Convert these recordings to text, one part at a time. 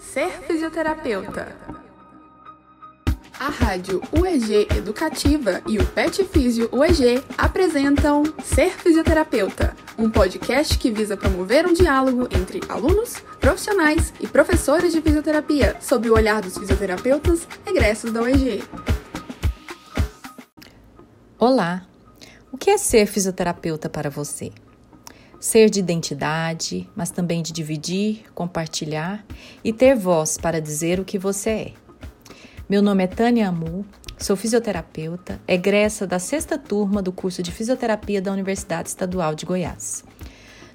Ser fisioterapeuta. A Rádio UEG Educativa e o Pet Físio UEG apresentam Ser Fisioterapeuta, um podcast que visa promover um diálogo entre alunos, profissionais e professores de fisioterapia sob o olhar dos fisioterapeutas egressos da UEG. Olá! O que é ser fisioterapeuta para você? Ser de identidade, mas também de dividir, compartilhar e ter voz para dizer o que você é. Meu nome é Tânia Amu, sou fisioterapeuta, egressa da sexta turma do curso de fisioterapia da Universidade Estadual de Goiás.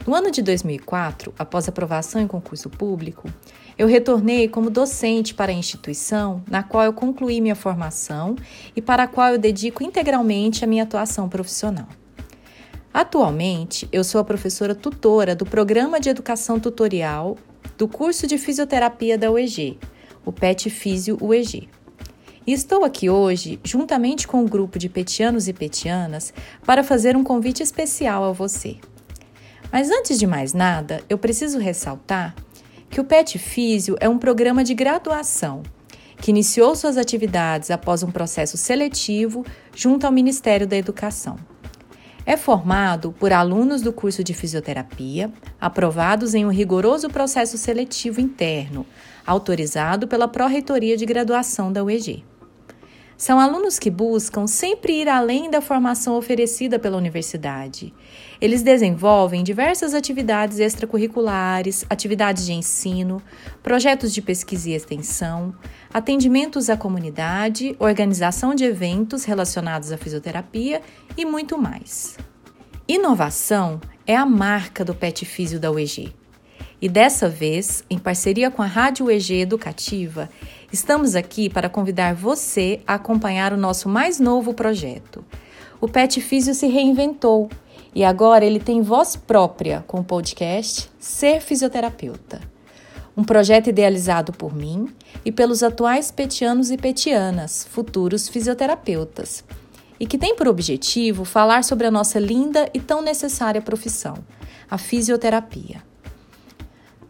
No ano de 2004, após aprovação em concurso público, eu retornei como docente para a instituição na qual eu concluí minha formação e para a qual eu dedico integralmente a minha atuação profissional. Atualmente, eu sou a professora tutora do Programa de Educação Tutorial do curso de Fisioterapia da UEG, o PET Físio UEG. E estou aqui hoje, juntamente com o um grupo de petianos e petianas, para fazer um convite especial a você. Mas antes de mais nada, eu preciso ressaltar que o PET Físio é um programa de graduação que iniciou suas atividades após um processo seletivo junto ao Ministério da Educação. É formado por alunos do curso de fisioterapia, aprovados em um rigoroso processo seletivo interno, autorizado pela Pró-Reitoria de Graduação da UEG. São alunos que buscam sempre ir além da formação oferecida pela universidade. Eles desenvolvem diversas atividades extracurriculares, atividades de ensino, projetos de pesquisa e extensão, atendimentos à comunidade, organização de eventos relacionados à fisioterapia e muito mais. Inovação é a marca do Pet Físio da UEG. E dessa vez, em parceria com a Rádio UEG Educativa, estamos aqui para convidar você a acompanhar o nosso mais novo projeto. O Pet Físio se reinventou e agora ele tem voz própria com o podcast Ser Fisioterapeuta. Um projeto idealizado por mim e pelos atuais petianos e petianas, futuros fisioterapeutas, e que tem por objetivo falar sobre a nossa linda e tão necessária profissão, a fisioterapia.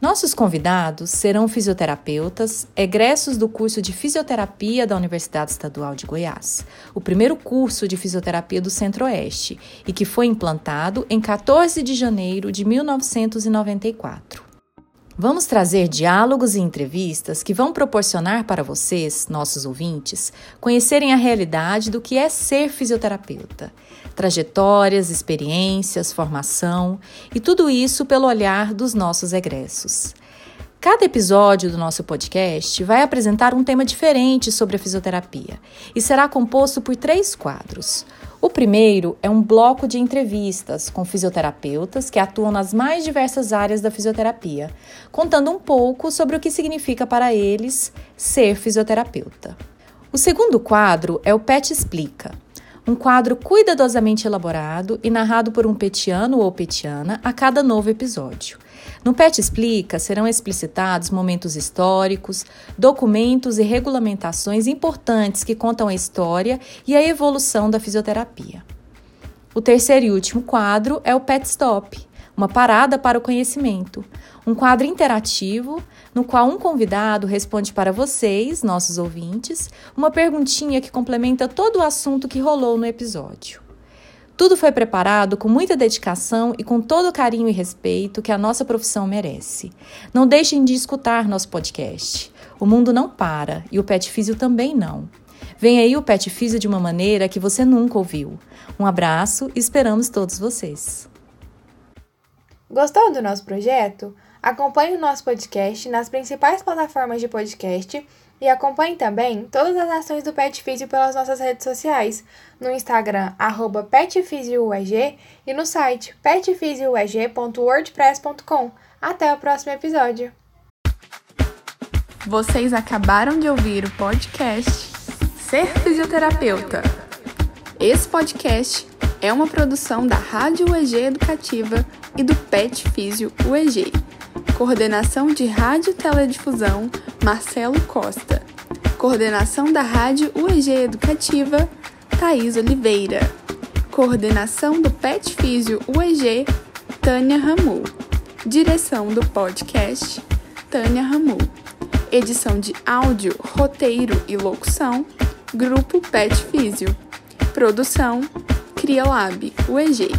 Nossos convidados serão fisioterapeutas, egressos do curso de fisioterapia da Universidade Estadual de Goiás, o primeiro curso de fisioterapia do Centro-Oeste e que foi implantado em 14 de janeiro de 1994. Vamos trazer diálogos e entrevistas que vão proporcionar para vocês, nossos ouvintes, conhecerem a realidade do que é ser fisioterapeuta, trajetórias, experiências, formação e tudo isso pelo olhar dos nossos egressos. Cada episódio do nosso podcast vai apresentar um tema diferente sobre a fisioterapia e será composto por três quadros. O primeiro é um bloco de entrevistas com fisioterapeutas que atuam nas mais diversas áreas da fisioterapia, contando um pouco sobre o que significa para eles ser fisioterapeuta. O segundo quadro é o PET Explica, um quadro cuidadosamente elaborado e narrado por um petiano ou petiana a cada novo episódio. No PET Explica serão explicitados momentos históricos, documentos e regulamentações importantes que contam a história e a evolução da fisioterapia. O terceiro e último quadro é o PET Stop, uma parada para o conhecimento, um quadro interativo no qual um convidado responde para vocês, nossos ouvintes, uma perguntinha que complementa todo o assunto que rolou no episódio. Tudo foi preparado com muita dedicação e com todo o carinho e respeito que a nossa profissão merece. Não deixem de escutar nosso podcast. O mundo não para e o Pet Físio também não. Vem aí o Pet Físio de uma maneira que você nunca ouviu. Um abraço e esperamos todos vocês. Gostou do nosso projeto? Acompanhe o nosso podcast nas principais plataformas de podcast e acompanhe também todas as ações do Pet Físio pelas nossas redes sociais, no Instagram, petfisioueg e no site petfisioueg.wordpress.com. Até o próximo episódio! Vocês acabaram de ouvir o podcast Ser Fisioterapeuta. Esse podcast é uma produção da Rádio UEG Educativa e do PET Físio UEG. Coordenação de Rádio Teledifusão, Marcelo Costa. Coordenação da Rádio UEG Educativa, Thaís Oliveira. Coordenação do PET Físio UEG, Tânia Ramu. Direção do podcast, Tânia Ramu. Edição de áudio, roteiro e locução, Grupo Pet Físio. Produção, CriaLab, UEG.